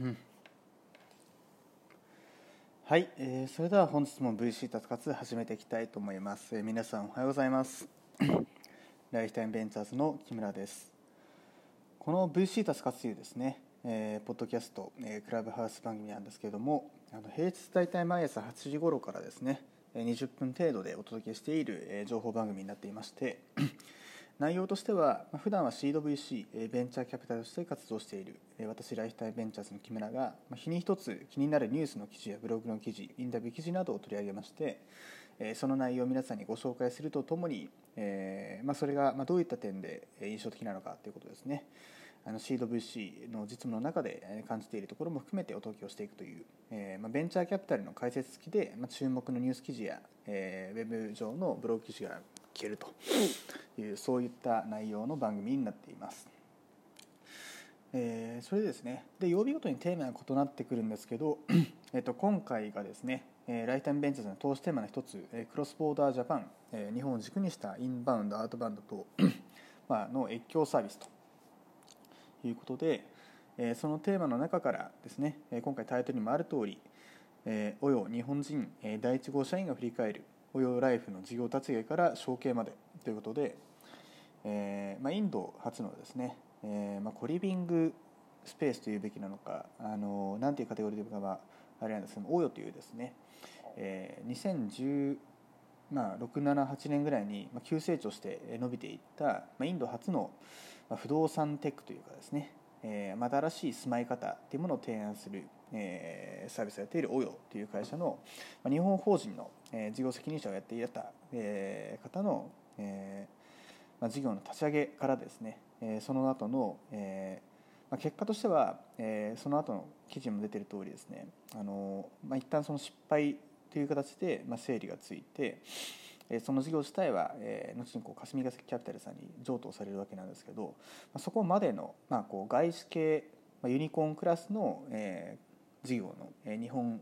うんはい、えー、それでは本日も VC 達活始めていきたいと思います、えー、皆さんおはようございます。ライフタイムベンチャーズの木村です。この VC 達活というですね、えー、ポッドキャスト、えー、クラブハウス番組なんですけれどもあの平日大体毎朝8時頃からですね20分程度でお届けしている、えー、情報番組になっていまして内容としては、まあ、普段は CWC ベンチャーキャピタルとして活動している私ライフタイムベンチャーズの木村が日に一つ気になるニュースの記事やブログの記事インタビュー記事などを取り上げましてその内容を皆さんにご紹介するとともに、えーまあ、それがどういった点で印象的なのかということですね。あの CWC の実務の中で感じているところも含めてお届けをしていくという、えーまあ、ベンチャーキャピタルの解説付きで、まあ、注目のニュース記事や、えー、ウェブ上のブログ記事が聞けるというそういった内容の番組になっています。えー、それでですねで曜日ごとにテーマが異なってくるんですけど、えー、と今回がですね、えー、ライタイムベンチャーズの投資テーマの一つ、えー、クロスボーダージャパン、えー、日本を軸にしたインバウンドアウトバウンドと まあの越境サービスということで、えー、そのテーマの中からですね、今回タイトルにもある通り、えー、およ日本人、えー、第1号社員が振り返るおよライフの事業立ち上げから承継までということで、えーまあ、インド初のですね、えーまあ、コリビングスペースというべきなのかあのなんていうカテゴリーでいうかはあれなんですけどオヨというですね、えー、2010まあ、678年ぐらいに急成長して伸びていった、まあ、インド初の不動産テックというかですね、えー、新しい住まい方っていうものを提案する、えー、サービスをやっているオヨという会社の、まあ、日本法人の、えー、事業責任者をやっていた、えー、方の、えーまあ、事業の立ち上げからですね、えー、その後の、えーまあ、結果としては、えー、その後の記事にも出ている通りですねあの、まあ、一旦その失敗という形で、まあ、整理がついて、その事業自体は、後にこう霞ヶ関キャピタルさんに譲渡されるわけなんですけど、そこまでの、まあ、こう外資系、ユニコーンクラスの、事業の、日本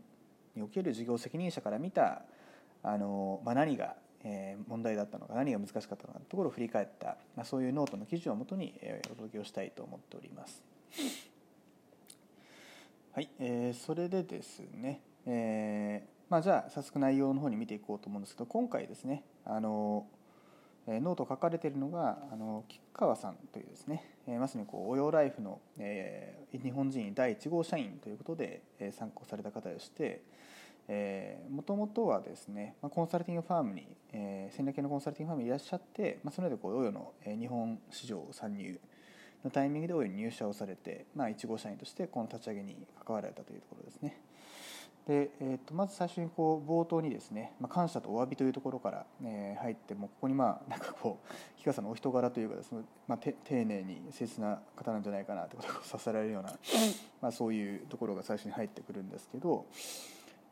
における事業責任者から見たあの、まあ、何が、問題だったのか何が難しかったのかというところを振り返った、まあ、そういうノートの記事をもとに、お届けをしたいと思っております。はい、えー、それでですね、えーまあ、じゃあ早速内容の方に見ていこうと思うんですけど今回ですねあのノート書かれているのがあの吉川さんというですね、まさにこう OYO LIFE の、えー、日本人第1号社員ということで、え参画された方でしてもともとはですね、コンサルティングファームに、えー、戦略系のコンサルティングファームにいらっしゃって、まあ、その上でこう OYO の、日本市場参入のタイミングで OYO に入社をされて、まあ、1号社員としてこの立ち上げに関わられたというところですね。で、えー、とまず最初にこう冒頭にですね、まあ、感謝とお詫びというところから、えー、入ってもここにまあなんかこう氷川さんのお人柄というかですね、まあ、丁寧に切な方なんじゃないかなということをさせられるような、まあ、そういうところが最初に入ってくるんですけど、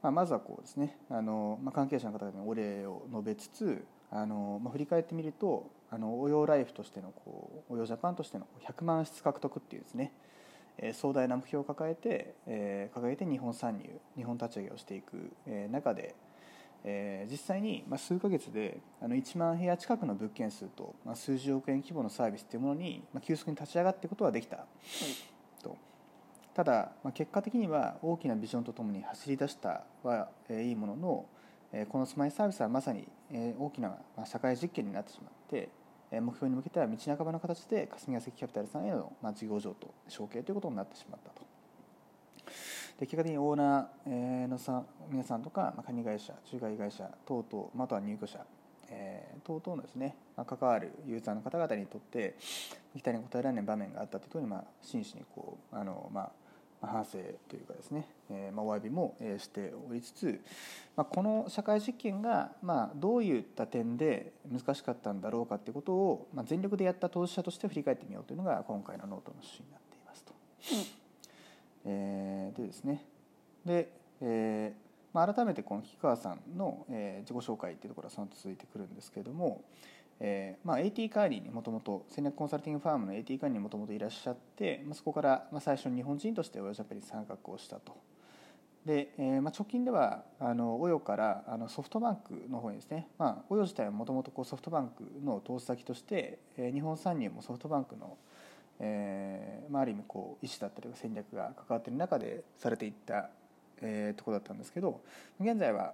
まあ、まずはこうですねあの、まあ、関係者の方々にお礼を述べつつあの、まあ、振り返ってみるとあの応用ライフとしてのこう応用ジャパンとしての100万室獲得っていうですね壮大な目標を抱えて掲げて日本参入日本立ち上げをしていく中で実際に数ヶ月で1万部屋近くの物件数と数十億円規模のサービスというものに急速に立ち上がっていくことはできた。と。ただ結果的には大きなビジョンとともに走り出したはいいもののこのスマイルサービスはまさに大きな社会実験になってしまって目標に向けては道半ばの形で霞ヶ関キャピタルさんへの事業譲渡承継ということになってしまったと。で結果的にオーナーのさ皆さんとか管理会社仲介会社等々あとは入居者、えー、等々のですね、まあ、関わるユーザーの方々にとって期待に応えられない場面があったというところに、まあ、真摯にこうあの、まあ、反省というかですね、えま、お詫びもしておりつつ、ま、この社会実験が、ま、どういった点で難しかったんだろうかということを、ま、全力でやった当事者として振り返ってみようというのが今回のノートの趣旨になっていますと。えー、でですねで、えーまあ、改めてこの菊川さんの、え、自己紹介というところはその続いてくるんですけれども、えーまあ、AT カーリーにもともと戦略コンサルティングファームの AT カーリーにもともといらっしゃって、まあ、そこから、まあ、最初に日本人としてオヨジャパンに参画をしたと。で、えーまあ、直近ではあのオヨからあのソフトバンクの方にですね、まあ、オヨ自体はもともとソフトバンクの投資先として、えー、日本参入もソフトバンクの、えーまあ、ある意味こう意思だったりとか戦略が関わっている中でされていった、えー、ところだったんですけど現在は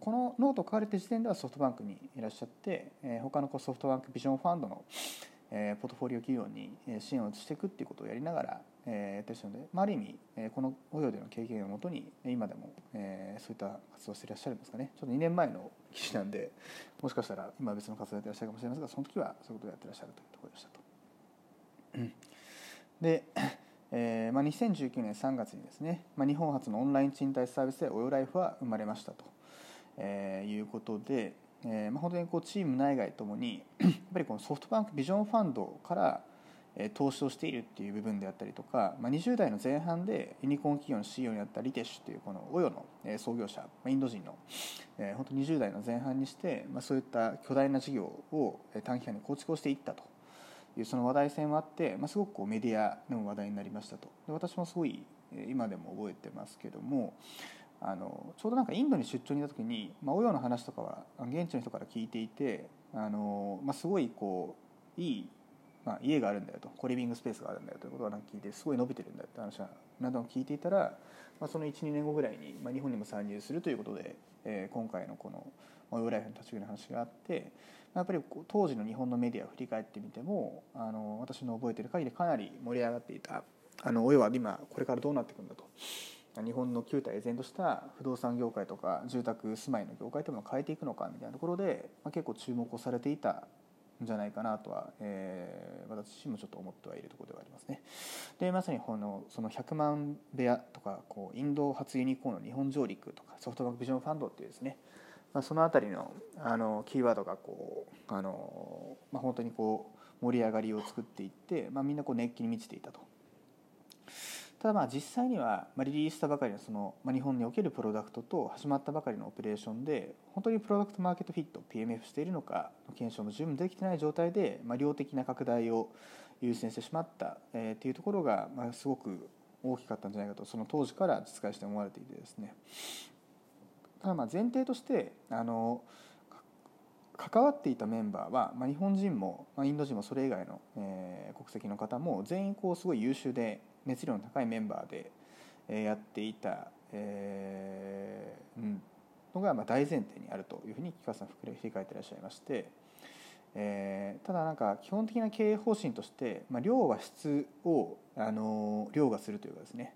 このノートを書かれて時点ではソフトバンクにいらっしゃって、えー、他のソフトバンクビジョンファンドの、えー、ポートフォリオ企業に支援を移していくっていうことをやりながら、えー、やってるので、まあ、ある意味、えー、この OYO での経験をもとに今でも、えー、そういった活動をしていらっしゃるんですかね。ちょっと2年前の記事なんで もしかしたら今別の活動をやっていらっしゃるかもしれませんがその時はそういうことをやってらっしゃるというところでしたと。で、えーまあ、2019年3月にですね、まあ、日本初のオンライン賃貸サービスでおよライフは生まれましたと、えー、いうことで、えーまあ、本当にこうチーム内外ともに やっぱりこのソフトバンクビジョンファンドから投資をしているっていう部分であったりとか、まあ、20代の前半でユニコーン企業の CEO になったリテッシュというこのオヨの創業者まあインド人の本当20代の前半にして、まあ、そういった巨大な事業を短期間に構築をしていったというその話題性もあって、まあ、すごくこうメディアでも話題になりましたと。で私もすごい今でも覚えてますけどもあのちょうどなんかインドに出張にいた時に、まあ、オヨの話とかは現地の人から聞いていてあの、まあ、すごいこういい、まあ、家があるんだよとコリビングスペースがあるんだよということをなんか聞いてすごい伸びてるんだよって話はなどを聞いていたら、まあ、その12年後ぐらいに、まあ、日本にも参入するということで、えー、今回のこのオヨライフの立ち上げの話があってやっぱり当時の日本のメディアを振り返ってみてもあの私の覚えてる限りかなり盛り上がっていたあの親は今これからどうなっていくんだと。日本の旧体依然とした不動産業界とか住宅住まいの業界というものを変えていくのかみたいなところで、まあ、結構注目をされていたんじゃないかなとは、えー、私自身もちょっと思ってはいるところではありますね。でまさにこのその100万部屋とかこうインド初ユニコーンの日本上陸とかソフトバンクビジョンファンドっていうですねまあ、その辺りのあのキーワードがこうあの、まあ、本当にこう盛り上がりを作っていって、まあ、みんなこう熱気に満ちていたと。ただまあ実際にはリリースしたばかりのその、日本におけるプロダクトと始まったばかりのオペレーションで本当にプロダクトマーケットフィット PMF しているのかの検証も十分できてない状態で、ま、量的な拡大を優先してしまった、え、っていうところが、ま、すごく大きかったんじゃないかとその当時から実感して思われていてですね。ただまあ前提としてあの関わっていたメンバーは、まあ、日本人も、まあ、インド人もそれ以外の、えー、国籍の方も全員こうすごい優秀で熱量の高いメンバーで、え、やっていた、えーうん、のがまあ大前提にあるというふうに木川さん振り返っていらっしゃいまして、えー、ただなんか基本的な経営方針として、まあ、量は質をあの凌駕するというかですね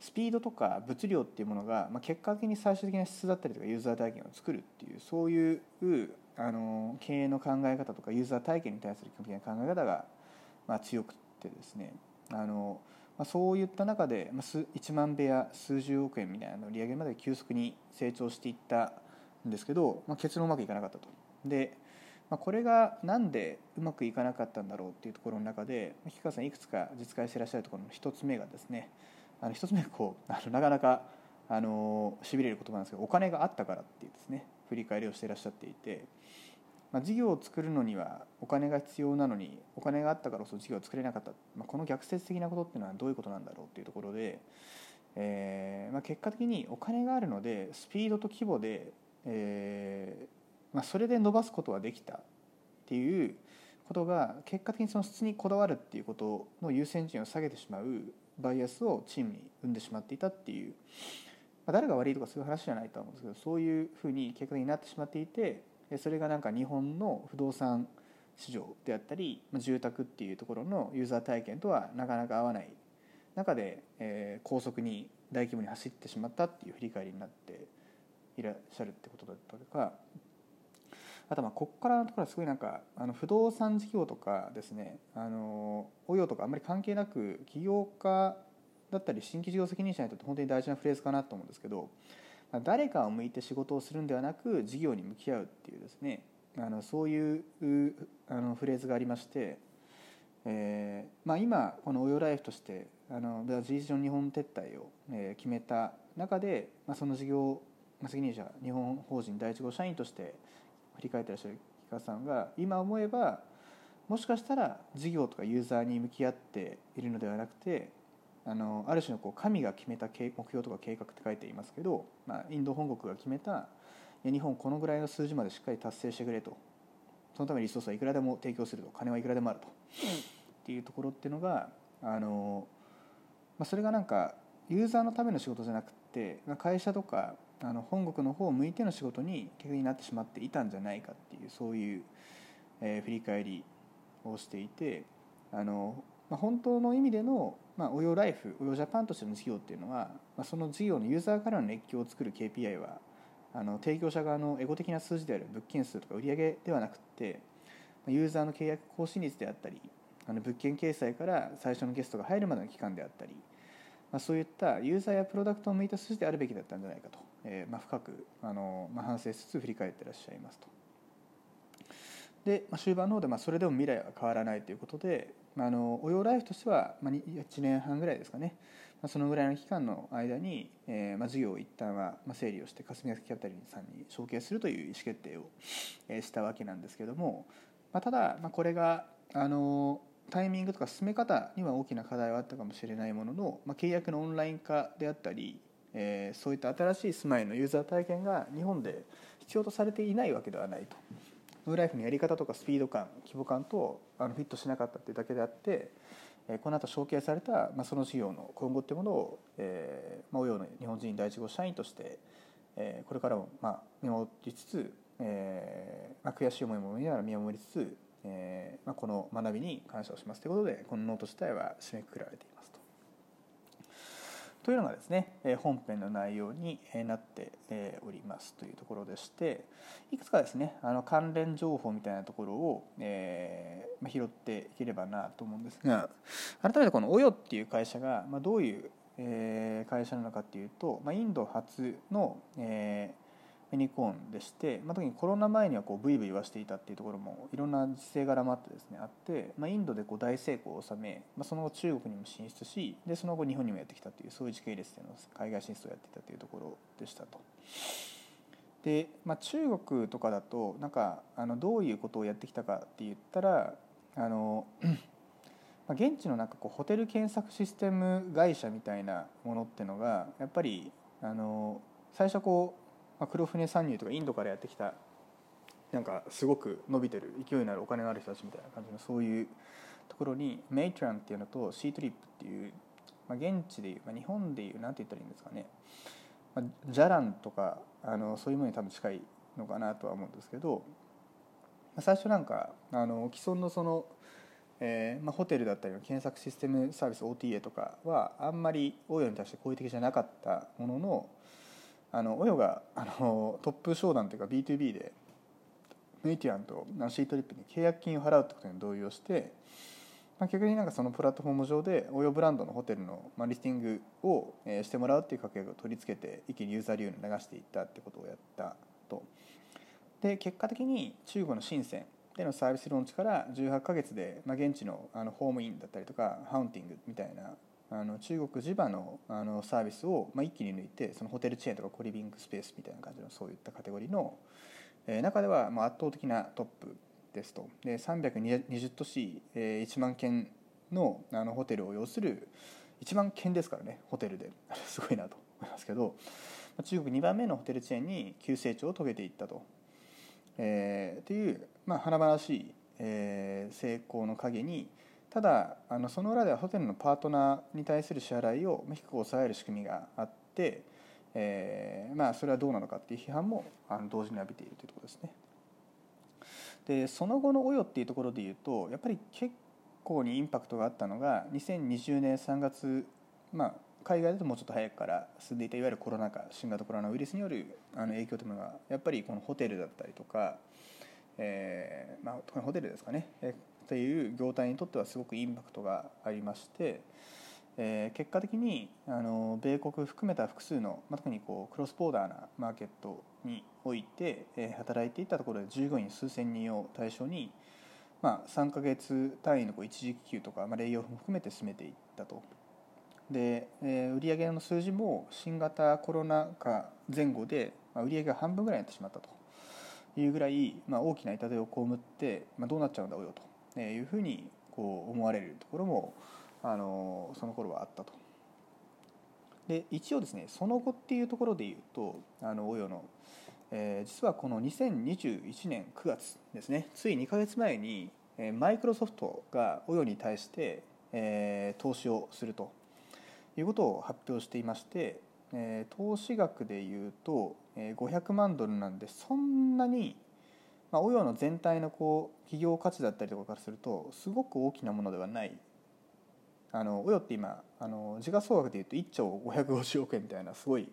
スピードとか物量っていうものが、まあ、結果的に最終的な質だったりとかユーザー体験を作るっていうそういうあの経営の考え方とかユーザー体験に対する基本的な考え方が、まあ、強くてですねあの、まあ、そういった中で、まあ、1万部屋数十億円みたいなの売り上げまで急速に成長していったんですけど、まあ、結論うまくいかなかったと。でまあ、これが何でうまくいかなかったんだろうっていうところの中で氷川さんいくつか実感していらっしゃるところの一つ目がですねあの一つ目こう あのなかなかあのしびれる言葉なんですけどお金があったからっていうですね振り返りをしていらっしゃっていて、まあ、事業を作るのにはお金が必要なのにお金があったからこそ事業を作れなかった、まあ、この逆説的なことっていうのはどういうことなんだろうっていうところで、えーまあ、結果的にお金があるのでスピードと規模で、えーまあ、それで伸ばすことはできたっていうことが結果的にその質にこだわるっていうことの優先順位を下げてしまうバイアスをチームに生んでしまっていたっていう、まあ、誰が悪いとかそういう話じゃないと思うんですけどそういうふうに結果になってしまっていてそれがなんか日本の不動産市場であったり住宅っていうところのユーザー体験とはなかなか合わない。中で、え高速に大規模に走ってしまったっていう振り返りになっていらっしゃるってことだったりとか。あとまあここからのところはすごいなんかあの不動産事業とかですねあの応用とかあんまり関係なく起業家だったり新規事業責任者にとって本当に大事なフレーズかなと思うんですけど誰かを向いて仕事をするんではなく事業に向き合うっていうですね。あのそういうあのフレーズがありまして、えーまあ、今この応用ライフとしてあの事実上日本撤退を、え決めた中で、まあ、その事業責任者日本法人第一号社員として振り返ってらっしゃる木川さんが今思えばもしかしたら事業とかユーザーに向き合っているのではなくてあのある種のこう神が決めた目標とか計画って書いていますけど、まあ、インド本国が決めた日本このぐらいの数字までしっかり達成してくれと。そのためにリソースはいくらでも提供すると。金はいくらでもあると、っていうところっていうのがあの、まあ、それがなんかユーザーのための仕事じゃなくて会社とかあの本国の方を向いての仕事に逆になってしまっていたんじゃないかっていうそういう、えー、振り返りをしていてあの、まあ、本当の意味での、まあ、オヨライフオヨジャパンとしての事業っていうのは、まあ、その事業のユーザーからの熱狂を作る KPI はあの提供者側のエゴ的な数字である物件数とか売上ではなくてユーザーの契約更新率であったりあの物件掲載から最初のゲストが入るまでの期間であったり、まあ、そういったユーザーやプロダクトを向いた数字であるべきだったんじゃないかと、えー、まあ、深くあの、まあ、反省しつつ振り返ってらっしゃいますと。で、まあ、終盤の方でまあそれでも未来は変わらないということで、あ、のオヨライフとしてはまあ1年半ぐらいですかね、まあ、そのぐらいの期間の間に、えー、まあ事業を一旦はまあ整理をして霞ヶ関キャピタルさんに承継するという意思決定をしたわけなんですけども、まあ、ただ、まあ、これがあのタイミングとか進め方には大きな課題はあったかもしれないものの、まあ、契約のオンライン化であったり、えー、そういった新しい住まいのユーザー体験が日本で必要とされていないわけではないと。ムーライフのやり方とかスピード感規模感とあのフィットしなかったっていうだけであって、えー、この後承継された、まあ、その事業の今後っていうものを、えーまあ、おようの日本人第一号社員として、えー、これからも、まあ、見守りつつ、えーまあ、悔しい思いも思いながら見守りつつえーまあ、この学びに感謝をしますということでこのノート自体は締めくくられています。と。というのがですね本編の内容になっておりますというところでしていくつかですねあの関連情報みたいなところを、えーまあ、拾っていければなと思うんですが改めてこのオヨっていう会社が、まあ、どういう会社なのかっていうと、まあ、インド初の、えーユニコーンでして、まあ、特にコロナ前にはこうブイブイ言していたっていうところもいろんな実勢柄もあってですねあって、まあ、インドでこう大成功を収め、まあ、その後中国にも進出しでその後日本にもやってきたというそういう時系列での海外進出をやっていたというところでしたと。で、まあ、中国とかだとなんかあのどういうことをやってきたかって言ったらあの、現地のなんかこうホテル検索システム会社みたいなものっていうのがやっぱりあの最初こうまあ、黒船参入とかインドからやってきたなんかすごく伸びてる勢いのあるお金のある人たちみたいな感じのそういうところにメイトランっていうのとシートリップっていう、まあ、現地でいう、まあ、日本でいう何て言ったらいいんですかね、まあ、ジャランとかあのそういうものに多分近いのかなとは思うんですけど、まあ、最初なんかあの既存のそのえーまあ、ホテルだったりの検索システムサービス OTA とかはあんまり応用に対して好意的じゃなかったもののあのオヨがあのトップ商談というか B2B でメイティアンとシートリップに契約金を払うってことに同意をして、まあ、逆になんかそのプラットフォーム上でオヨブランドのホテルの、まあ、リスティングを、えー、してもらうっていう掛けを取り付けて一気にユーザー流に流していったってことをやったと。で結果的に中国の深センでのサービスローンチから18か月で、まあ、現地のあのホームインだったりとかハウンティングみたいなあの中国地場のあのサービスを、まあ、一気に抜いてそのホテルチェーンとかコリビングスペースみたいな感じのそういったカテゴリーの、えー、中ではまあ圧倒的なトップですと。で320都市、えー、1万件のあのホテルを要する1万件ですからねホテルで。すごいなと思いますけど。中国2番目のホテルチェーンに急成長を遂げていったと。えー、っていう、まあ、華々しい、えー、成功の陰にただあのその裏ではホテルのパートナーに対する支払いを低く抑える仕組みがあって、えー、まあ、それはどうなのかっていう批判もあの同時に浴びているというところですね。でその後の「およ」っていうところでいうとやっぱり結構にインパクトがあったのが2020年3月、まあ、海外だともうちょっと早くから進んでいたいわゆるコロナ禍新型コロナウイルスによるあの影響というのがやっぱりこのホテルだったりとか、えーまあ、特にホテルですかねという業態にとってはすごくインパクトがありまして、えー、結果的にあの米国含めた複数の、まあ、特にこうクロスボーダーなマーケットにおいて、えー、働いていたところで従業員数千人を対象に、まあ、3か月単位のこう一時給とか、まあ、レイオフも含めて進めていったと。で、えー、売上の数字も新型コロナ禍前後で、まあ、売上が半分ぐらいになってしまったというぐらい、まあ、大きな痛手を被って、まあ、どうなっちゃうんだろうよというふうにこう思われるところもあのその頃はあったと。で一応ですねその後っていうところで言うとあのおよの、えー、実はこの2021年9月ですねつい2か月前に、マイクロソフトがオヨに対して、えー、投資をするということを発表していまして、えー、投資額でいうと、500万ドルなんでそんなに、まあ、オヨの全体のこう企業価値だったりとかからするとすごく大きなものではないあのオヨって今あの時価総額でいうと1兆550億円みたいなすごい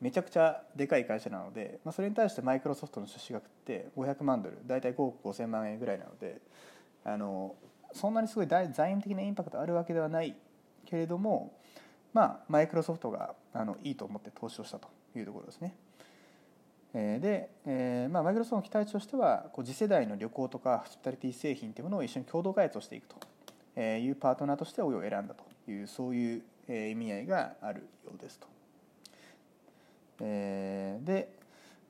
めちゃくちゃでかい会社なので、まあ、それに対してマイクロソフトの出資額って500万ドル大体5億5000万円ぐらいなのであのそんなにすごい財務的なインパクトあるわけではないけれどもまあマイクロソフトがあのいいと思って投資をしたというところですね。で、えーまあ、マイクロソフトの期待値としてはこう次世代の旅行とかホスピタリティ製品というものを一緒に共同開発をしていくというパートナーとして親を選んだというそういう意味合いがあるようですと。えー、で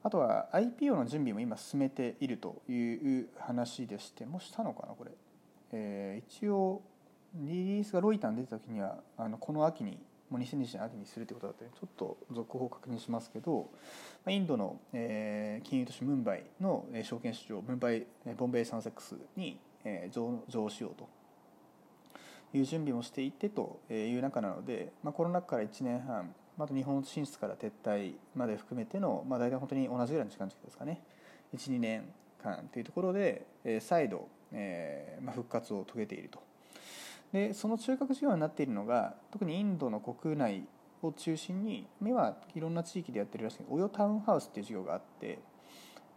あとは IPO の準備も今進めているという話でしてもしたのかなこれ、えー、一応リリースがロイターに出た時にはあのこの秋にもう2020年秋にするということだったのでちょっと続報を確認しますけどインドの、えー、金融都市ムンバイの証券市場ムンバイボンベイサンセックスに、えー、上場しようという準備もしていてという中なので、まあ、コロナ禍から1年半あと日本進出から撤退まで含めての、まあ、大体本当に同じぐらいの時間軸ですかね。12年間というところで、え再度、えまあ、復活を遂げていると。でその中核事業になっているのが特にインドの国内を中心に目はいろんな地域でやってるらしい。オヨタウンハウスっていう事業があって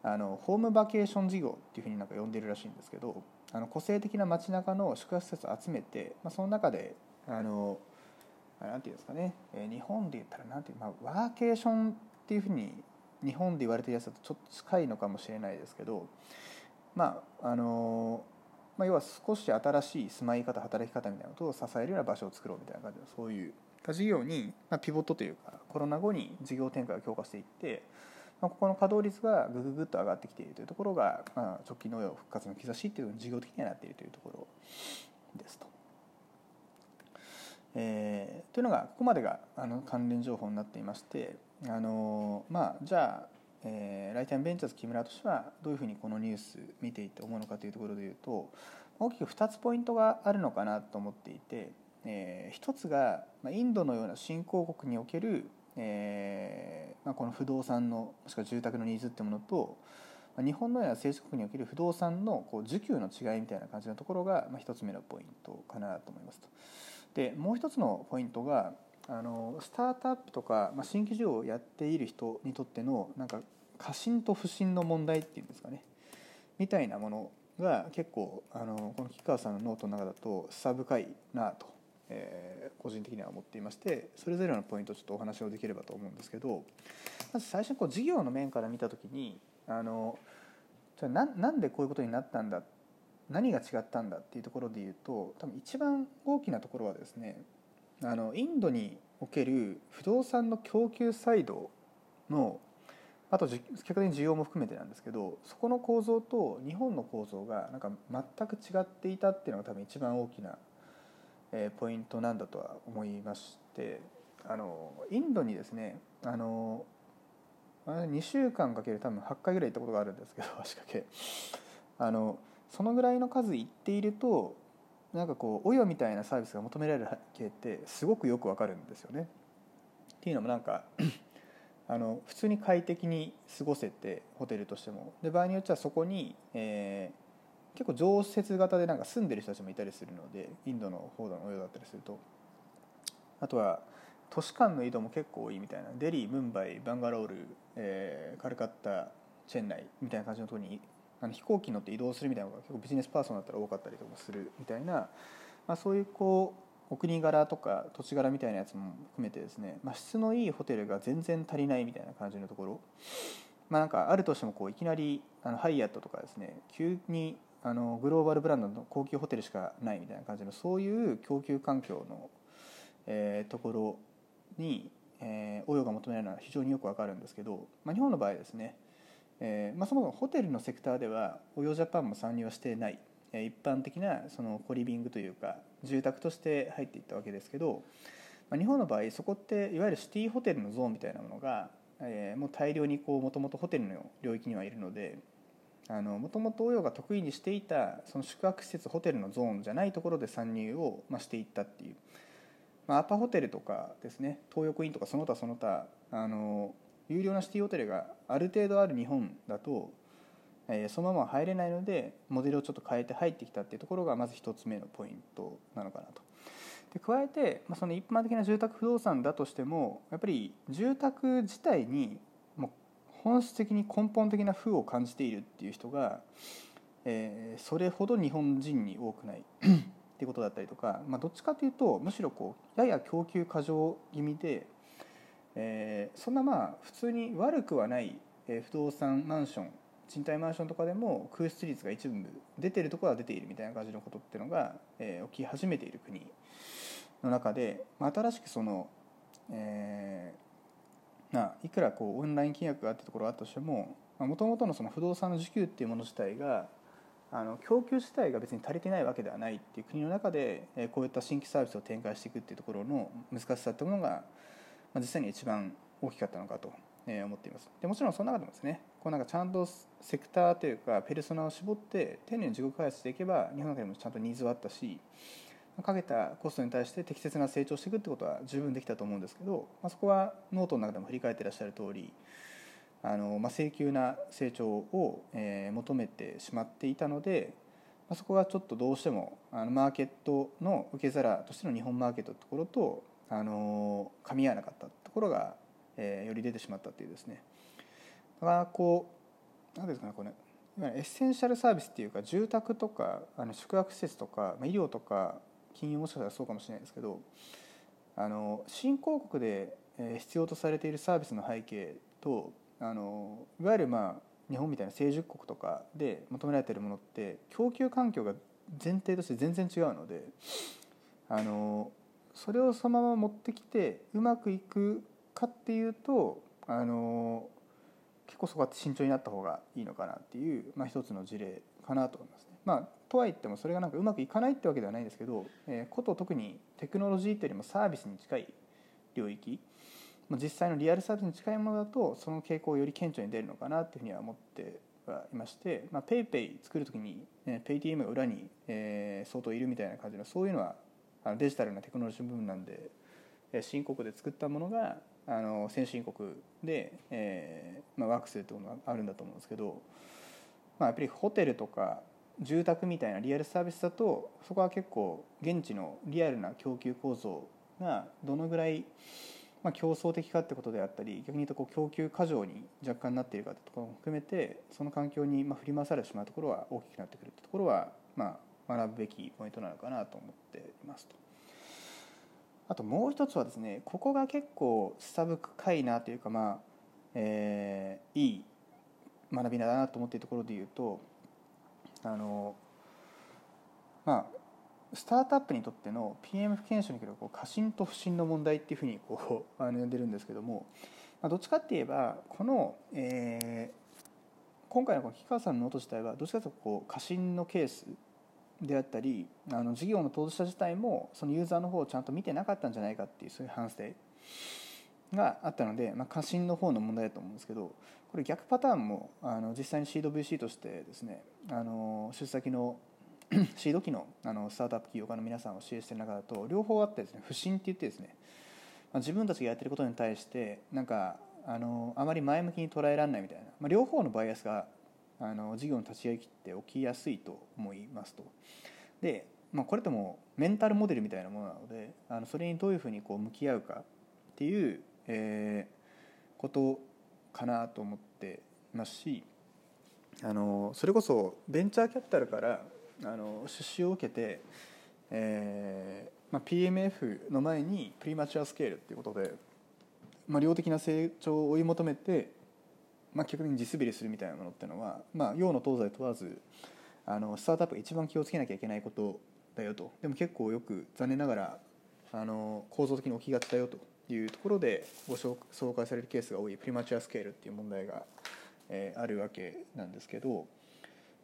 あのホームバケーション事業っていうふうになんか呼んでるらしいんですけどあの個性的な街中の宿泊施設を集めて、まあ、その中であのなんていうんですかね、えー、日本で言ったらなんていう、まあ、ワーケーションっていうふうに日本で言われてるやつだとちょっと近いのかもしれないですけどまああのまあ、要は少し新しい住まい方働き方みたいなことを支えるような場所を作ろうみたいな感じのそういう事業に、まあ、ピボットというかコロナ後に事業展開を強化していって、まあ、ここの稼働率がぐぐぐっと上がってきているというところが、まあ、直近の復活の兆しっていうの事業的にはなっているというところですと。えー、というのがここまでがあの関連情報になっていましてあのまあじゃあ、えー、ライターベンチャーズ木村としてはどういうふうにこのニュース見ていって思うのかというところでいうと大きく2つポイントがあるのかなと思っていて、えー、1つがインドのような新興国における、えーまあ、この不動産のもしくは住宅のニーズってものと日本のような成熟国における不動産のこう需給の違いみたいな感じのところが、まあ、1つ目のポイントかなと思いますと。でもう一つのポイントがあのスタートアップとか、まあ、新規事業をやっている人にとってのなんか過信と不信の問題っていうんですかねみたいなものが結構あのこの吉川さんのノートの中だと示唆深いなと、えー、個人的には思っていましてそれぞれのポイントをちょっとお話をできればと思うんですけどまず最初にこう事業の面から見た時にあのじゃあなんでこういうことになったんだ何が違ったんだっていうところで言うと多分一番大きなところはですねあのインドにおける不動産の供給サイドのあと結果的に需要も含めてなんですけどそこの構造と日本の構造がなんか全く違っていたっていうのが多分一番大きなポイントなんだとは思いましてあのインドにですねあの2週間かける多分8回ぐらい行ったことがあるんですけど 足掛けあのそのぐらいの数いっているとなんかこうおよみたいなサービスが求められる背景ってすごくよくわかるんですよね。っていうのもなんかあの普通に快適に過ごせてホテルとしても。で場合によってはそこに、えー、結構常設型でなんか住んでる人たちもいたりするのでインドの方のおよだったりすると。あとは都市間の移動も結構多いみたいな。デリームンバイバンガロール、えー、カルカッタチェンナイみたいな感じのとこにあの飛行機に乗って移動するみたいなのが結構ビジネスパーソンだったら多かったりとかするみたいな、まあ、そういうこうお国柄とか土地柄みたいなやつも含めてですね、まあ、質のいいホテルが全然足りないみたいな感じのところ、まあ、なんかあるとしてもこういきなりあのハイアットとかですね急にあのグローバルブランドの高級ホテルしかないみたいな感じのそういう供給環境の、えー、ところに、えー、応用が求められるのは非常によくわかるんですけど、まあ、日本の場合ですねえーまあ、そもそもホテルのセクターではオヨジャパンも参入はしてない一般的なそのコリビングというか住宅として入っていったわけですけど、まあ、日本の場合そこっていわゆるシティホテルのゾーンみたいなものが、えー、もう大量にもともとホテルの領域にはいるのでもともと応用が得意にしていたその宿泊施設ホテルのゾーンじゃないところで参入を、まあ、していったっていう、まあ、アパホテルとかですね東横インとかその他その他あの有料なシティホテルがある程度ある日本だと、え、そのまま入れないのでモデルをちょっと変えて入ってきたっていうところがまず1つ目のポイントなのかなと。で加えて、まあ、その一般的な住宅不動産だとしてもやっぱり住宅自体にもう本質的に根本的な負を感じているっていう人が、えー、それほど日本人に多くない っていうことだったりとか、まあ、どっちかというとむしろこうやや供給過剰気味で、えー、そんなまあ普通に悪くはない不動産マンション賃貸マンションとかでも空室率が一部出てるところは出ているみたいな感じのことっていうのが、えー、起き始めている国の中で、まあ、新しくその、えー、まあ、いくらこうオンライン契約があったところがあったとしてももともとのその不動産の需給っていうもの自体があの供給自体が別に足りてないわけではないっていう国の中でこういった新規サービスを展開していくっていうところの難しさってものがまあ実際に一番大きかったのかと。思っています。でもちろんその中でもですねこうなんかちゃんとセクターというかペルソナを絞って丁寧に自己開発していけば日本の中でもちゃんとニーズはあったしかけたコストに対して適切な成長していくってことは十分できたと思うんですけど、まあ、そこはノートの中でも振り返ってらっしゃる通りあの、まあ、性急な成長を、えー、求めてしまっていたので、まあ、そこがちょっとどうしてもあのマーケットの受け皿としての日本マーケットのところとあの噛み合わなかったところが、えー、より出てしまったというですね。だからこう何ですかねこれ。エッセンシャルサービスっていうか住宅とかあの宿泊施設とか医療とか金融もしかしたらそうかもしれないですけどあの新興国で必要とされているサービスの背景とあのいわゆるまあ日本みたいな成熟国とかで求められているものって供給環境が前提として全然違うのであのそれをそのまま持ってきてうまくいくかっていうとあの結構そこは慎重になった方がいいのかなっていう、まあ、一つの事例かなと思いますね。まあ、とはいってもそれがなんかうまくいかないってわけではないんですけど、えー、こと特にテクノロジーというよりもサービスに近い領域実際のリアルサービスに近いものだとその傾向より顕著に出るのかなというふうには思ってはいまして、まあ、 PayPay 作る時に、ね、 Paytm が裏に、えー、相当いるみたいな感じのそういうのはあのデジタルなテクノロジー部分なんで新興国で作ったものがあの先進国で、えーまあ、ワークするというのがあるんだと思うんですけど、まあ、やっぱりホテルとか住宅みたいなリアルサービスだとそこは結構現地のリアルな供給構造がどのぐらいまあ競争的かってことであったり逆に言うとこう供給過剰に若干なっているかってところも含めてその環境にまあ振り回されてしまうところは大きくなってくるってところはまあ学ぶべきポイントなのかなと思っていますと。あともう一つはですねここが結構下深いなというかまあ、えー、いい学びだなと思っているところで言うとあのまあスタートアップにとっての PM 不検証におけるこう過信と不信の問題っていうふうにこう あの呼んでるんですけども、まあ、どっちかって言えばこの、えー、今回のこの木川さんのノート自体はどっちかというとこう過信のケースであったりあの事業の当事者自体もそのユーザーの方をちゃんと見てなかったんじゃないかっていうそういう反省があったので、まあ、過信の方の問題だと思うんですけどこれ逆パターンもあの実際にシード VC としてですねあの出先の シード機のあのスタートアップ企業家の皆さんを支援している中だと両方あってですね不信って言ってですね、まあ、自分たちがやってることに対してなんかあのあまり前向きに捉えられないみたいな、まあ、両方のバイアスがあの事業の立ち上げって起きやすいと思いますと。で、まあ、これってもメンタルモデルみたいなものなのであのそれにどういうふうにこう向き合うかっていう、えー、ことかなと思ってますしあのそれこそベンチャーキャピタルからあの出資を受けて、えーまあ、PMF の前にプリマチュアスケールっていうことで、まあ、量的な成長を追い求めて、まあ、逆に地滑りするみたいなものっていうのは、まあ、洋の東西問わずあのスタートアップが一番気をつけなきゃいけないことだよと。でも結構よく残念ながらあの構造的に起きがちだよというところでご紹介されるケースが多いプリマチュアスケールっていう問題が、えー、あるわけなんですけど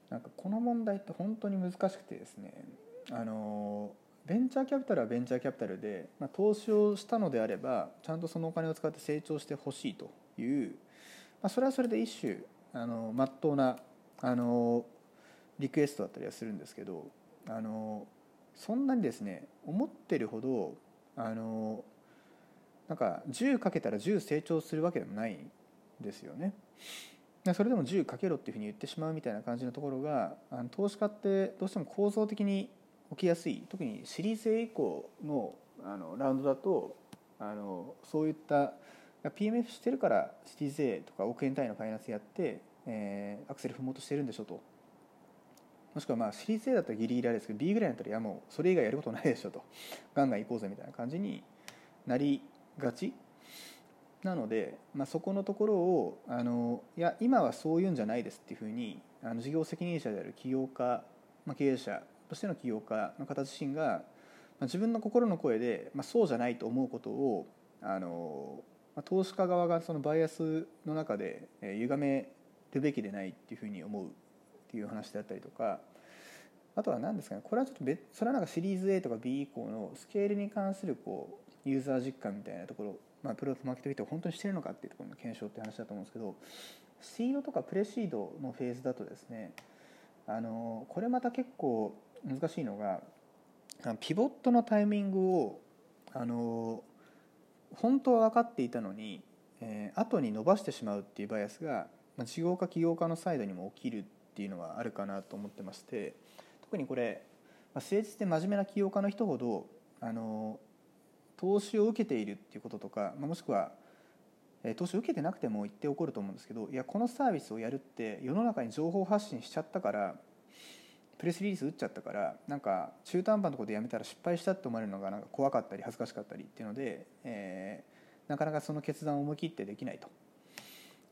なんかこの問題って本当に難しくてですねあのベンチャーキャピタルはベンチャーキャピタルで、まあ、投資をしたのであればちゃんとそのお金を使って成長してほしいという、まあ、それはそれで一種あの真っ当なあのリクエストだったりはするんですけどあのそんなにですね思ってるほどあのなんか10かけたら10成長するわけでもないんですよね。それでも10かけろっていうふうに言ってしまうみたいな感じのところがあの投資家ってどうしても構造的に起きやすい特にシリーズ A 以降のあのラウンドだとあのそういった PMF してるからシリーズ A とか億円単位のファイナンスやって、えー、アクセル踏もうとしてるんでしょと。もしくはまあシリーズ A だったらギリギリあれですけど B ぐらいだったらいやもうそれ以外やることないでしょと。ガンガン行こうぜみたいな感じになりがち。なので、まあ、そこのところをあのいや今はそういうんじゃないですっていうふうにあの事業責任者である起業家、まあ、経営者としての起業家の方自身が、まあ、自分の心の声で、まあ、そうじゃないと思うことをあの、投資家側がそのバイアスの中で、歪めるべきでないっていうふうに思うっていう話であったりとかあとは何ですかねこれはちょっと別それはなんかシリーズ A とか B 以降のスケールに関するこうユーザー実感みたいなところ、まあ、プロダクトマーケットフィットを本当にしてるのかっていうところの検証って話だと思うんですけどシードとかプレシードのフェーズだとですねあのこれまた結構難しいのがピボットのタイミングをあの本当は分かっていたのに、えー、後に伸ばしてしまうっていうバイアスが、まあ、事業家起業家のサイドにも起きるっていうのはあるかなと思ってまして特にこれ、まあ、誠実で真面目な起業家の人ほどあの投資を受けているっていうこととか、まあ、もしくは投資を受けてなくても言って起こると思うんですけどいやこのサービスをやるって世の中に情報発信しちゃったからプレスリリース打っちゃったからなんか中途半端なころでやめたら失敗したって思われるのがなんか怖かったり恥ずかしかったりっていうので、えー、なかなかその決断を思い切ってできないと。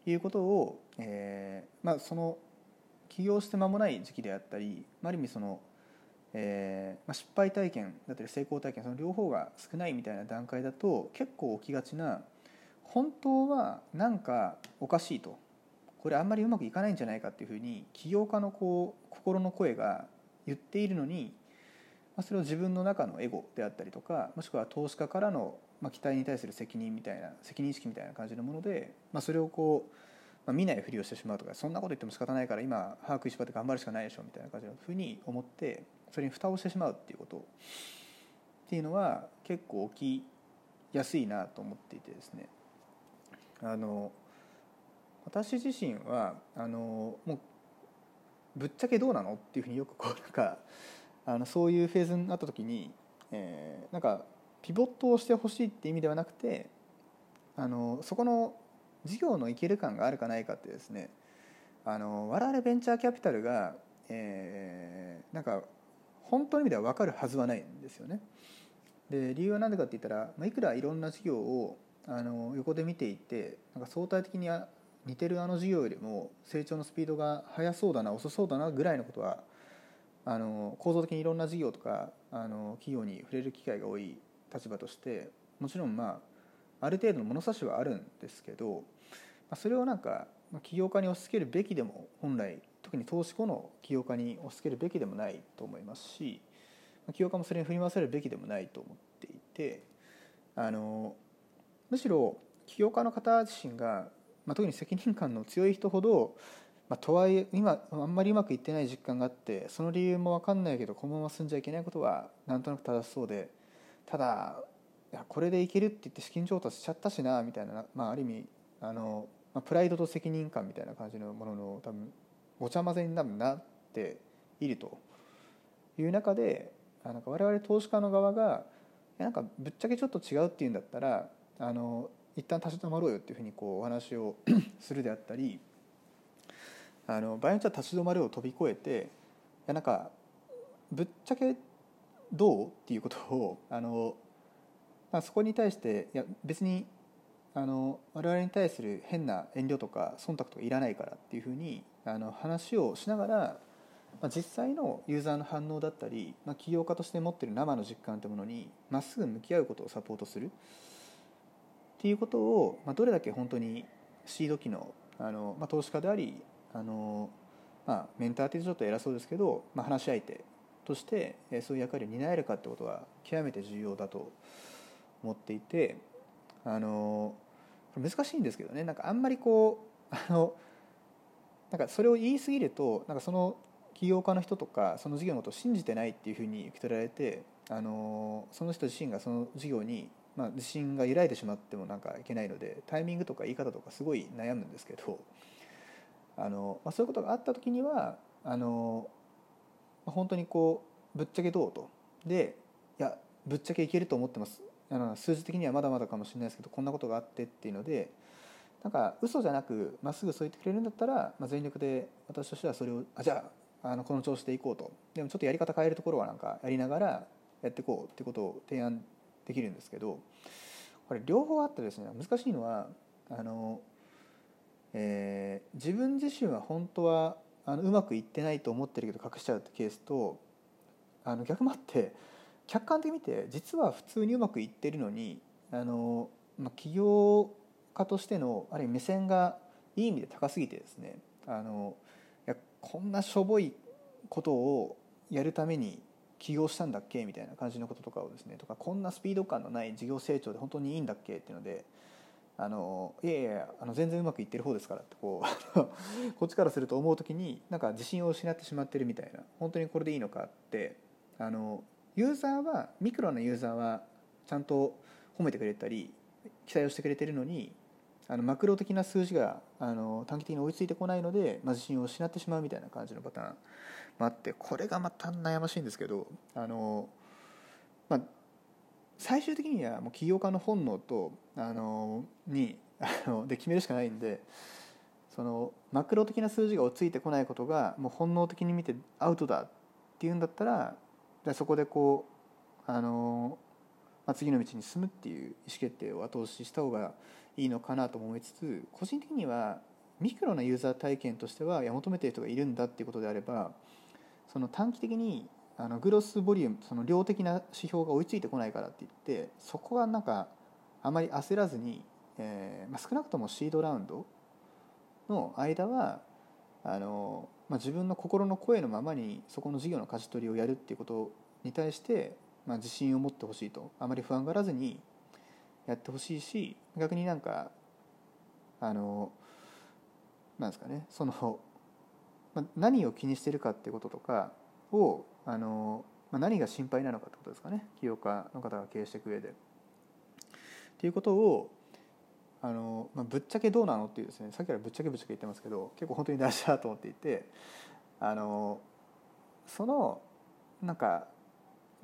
いうことを、えーまあ、その起業して間もない時期であったりある意味その、えーまあ、失敗体験だったり成功体験その両方が少ないみたいな段階だと結構起きがちな本当はなんかおかしいと。これあんまりうまくいかないんじゃないかっていうふうに起業家のこう心の声が言っているのにそれを自分の中のエゴであったりとかもしくは投資家からの期待に対する責任みたいな責任意識みたいな感じのもので、まあ、それをこうまあ、見ないふりをしてしまうとかそんなこと言っても仕方ないから今把握しばって頑張るしかないでしょみたいな感じのふうに思ってそれに蓋をしてしまうっていうこと。っていうのは結構起きやすいなと思っていてですね。あの私自身はあのもうぶっちゃけどうなのっていうふうによくこうなんかあのそういうフェーズになった時に、えー、なんかピボットをしてほしいって意味ではなくてあのそこの事業のいける感があるかないかってですねあの我々ベンチャーキャピタルが、えー、なんか本当の意味では分かるはずはないんですよね。で理由は何でかって言ったら、まあ、いくらいろんな事業をあの横で見ていてなんか相対的に似てるあの事業よりも成長のスピードが速そうだな遅そうだなぐらいのことはあの構造的にいろんな事業とかあの企業に触れる機会が多い立場としてもちろんまあある程度の物差しはあるんですけどそれをなんか起業家に押し付けるべきでも本来特に投資後の起業家に押し付けるべきでもないと思いますし起業家もそれに振り回されるべきでもないと思っていてあのむしろ起業家の方自身が、まあ、特に責任感の強い人ほど、まあ、とはいえ今あんまりうまくいってない実感があってその理由も分かんないけどこのまま進んじゃいけないことはなんとなく正しそうでただいやこれでいけるって言って資金調達しちゃったしなみたいな、まあ、ある意味あのまあ、プライドと責任感みたいな感じのものの多分ごちゃ混ぜにななっていると。いう中でなんか我々投資家の側がなんかぶっちゃけちょっと違うっていうんだったらあの一旦立ち止まろうよっていうふうにこうお話を するであったりあの場合によっては立ち止まるを飛び越えていやなんかぶっちゃけどうっていうことをあの、そこに対していや別にあの我々に対する変な遠慮とか忖度とかいらないからっていうふうにあの話をしながら、まあ、実際のユーザーの反応だったり、まあ、起業家として持ってる生の実感というものにまっすぐ向き合うことをサポートする。っていうことを、まあ、どれだけ本当にシード機のあの、まあ、投資家でありあの、まあ、メンターってちょっと偉そうですけど、まあ、話し相手としてそういう役割を担えるかってことは極めて重要だと思っていてあの難しいんですけどね。なんかあんまりこうあのなんかそれを言い過ぎるとなんかその起業家の人とかその事業のことを信じてないっていうふうに受け取られてあのその人自身がその事業に、まあ、自信が揺らいでしまってもなんかいけないのでタイミングとか言い方とかすごい悩むんですけどあの、まあ、そういうことがあった時にはあの本当にこうぶっちゃけどうと。でいやぶっちゃけいけると思ってます。あの数字的にはまだまだかもしれないですけどこんなことがあってっていうのでなんか嘘じゃなくまっすぐそう言ってくれるんだったら、まあ、全力で私としてはそれをあじゃああのこの調子でいこうと。でもちょっとやり方変えるところはなんかやりながらやっていこうってことを提案できるんですけどこれ両方あってですね難しいのはあの、えー、自分自身は本当はあのうまくいってないと思ってるけど隠しちゃうってケースとあの逆もあって客観的に見て実は普通にうまくいってるのにあの、まあ、起業家としてのある意味目線がいい意味で高すぎてですねあのいやこんなしょぼいことをやるために起業したんだっけ？みたいな感じのこととかをですねとかこんなスピード感のない事業成長で本当にいいんだっけ？っていうのであのいやいやあの全然うまくいってる方ですからってこう こっちからすると思う時になんか自信を失ってしまってるみたいな本当にこれでいいのかってあのユーザーはミクロなユーザーはちゃんと褒めてくれたり期待をしてくれてるのにあのマクロ的な数字があの短期的に追いついてこないので、まあ、自信を失ってしまうみたいな感じのパターンもあってこれがまた悩ましいんですけどあの、まあ、最終的にはもう起業家の本能とあのにあので決めるしかないんでそのマクロ的な数字が追いついてこないことがもう本能的に見てアウトだっていうんだったらじそこでこうあの、まあ、次の道に進むっていう意思決定を後押しした方がいいのかなと思いつつ個人的にはミクロなユーザー体験としてはいや求めてる人がいるんだっていうことであればその短期的にあのグロスボリュームその量的な指標が追いついてこないからって言ってそこはなんかあまり焦らずに、えーまあ、少なくともシードラウンドの間はあの、まあ、自分の心の声のままにそこの事業の舵取りをやるっていうことに対して、まあ、自信を持ってほしいと。あまり不安がらずにやってほしいし逆になんかあのなんですかねその、ま何を気にしてるかってこととかをあの、ま何が心配なのかってことですかね起業家の方が経営していく上で。っていうことをあの、まあ、ぶっちゃけどうなのっていうですねさっきからぶっちゃけぶっちゃけ言ってますけど結構本当に大事だと思っていてあのそのなんか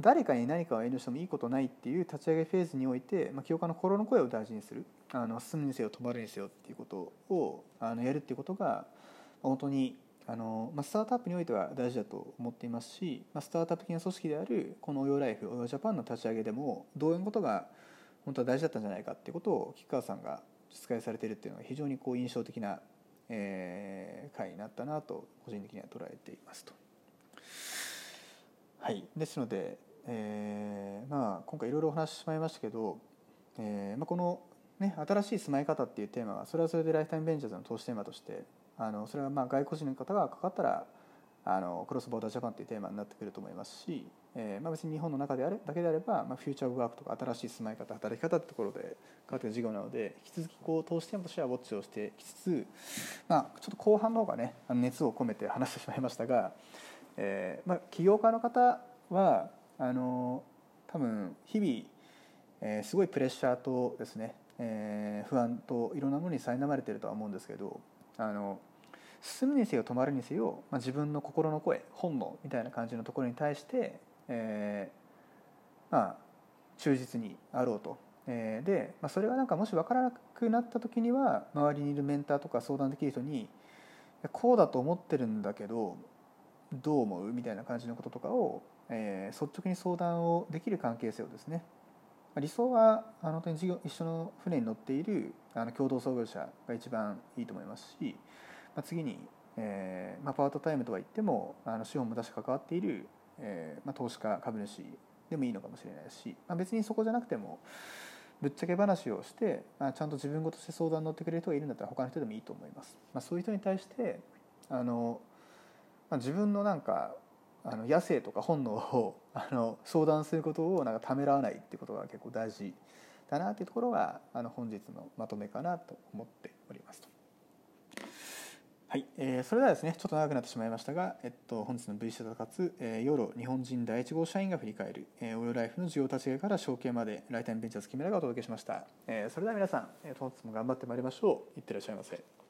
誰かに何かを遠慮してもいいことないっていう立ち上げフェーズにおいて、まあ、起業家の心の声を大事にするあの進むにせよ止まるにせよっていうことをあのやるっていうことが本当にあの、まあ、スタートアップにおいては大事だと思っていますし、まあ、スタートアップ的な組織であるこのオヨライフオヨジャパンの立ち上げでも同様のことが本当は大事だったんじゃないかっていうことを吉川さんが実現されてるっていうのが非常にこう印象的な、えー、回になったなと個人的には捉えていますと。はい、ですのでえーまあ、今回いろいろお話ししまいましたけど、えーまあ、この、ね、新しい住まい方っていうテーマはそれはそれでライフタイムベンチャーズの投資テーマとしてあのそれはまあ外国人の方がかかったらあのクロスボーダージャパンというテーマになってくると思いますし、えーまあ、別に日本の中であれだけであれば、まあ、フューチャーワークとか新しい住まい方働き方ってところで変わってくる事業なので引き続きこう投資テーマとしてはウォッチをしてきつつ、まあ、ちょっと後半の方がね熱を込めて話してしまいましたが、えーまあ、起業家の方はあの多分日々、えー、すごいプレッシャーとですね、えー、不安といろんなものに苛まれてるとは思うんですけどあの進むにせよ止まるにせよ、まあ、自分の心の声本能みたいな感じのところに対して、えー、まあ忠実にあろうと。えー、で、まあ、それがなんかもし分からなくなった時には周りにいるメンターとか相談できる人にこうだと思ってるんだけどどう思う？みたいな感じのこととかをえー、率直に相談をできる関係性をですね理想はあの事業一緒の船に乗っているあの共同創業者が一番いいと思いますし、まあ、次に、えーまあ、パートタイムとは言ってもあの資本も出し関わっている、えーまあ、投資家株主でもいいのかもしれないし、まあ、別にそこじゃなくてもぶっちゃけ話をして、まあ、ちゃんと自分ごとして相談に乗ってくれる人がいるんだったら他の人でもいいと思います。まあ、そういう人に対してあの、まあ、自分のなんかあの野生とか本能をあの相談することをなんかためらわないっていうことが結構大事だなっていうところがあの本日のまとめかなと思っておりますと。はい、えーそれではですねちょっと長くなってしまいましたが、えっと、本日の V シャタ活、えー、ヨロ日本人第1号社員が振り返る、えー、オヨライフの需要立ち上げから承継までライタイムベンチャーズ木村がお届けしました、えーそれでは皆さん、えー本日も頑張ってまいりましょう。いってらっしゃいませ。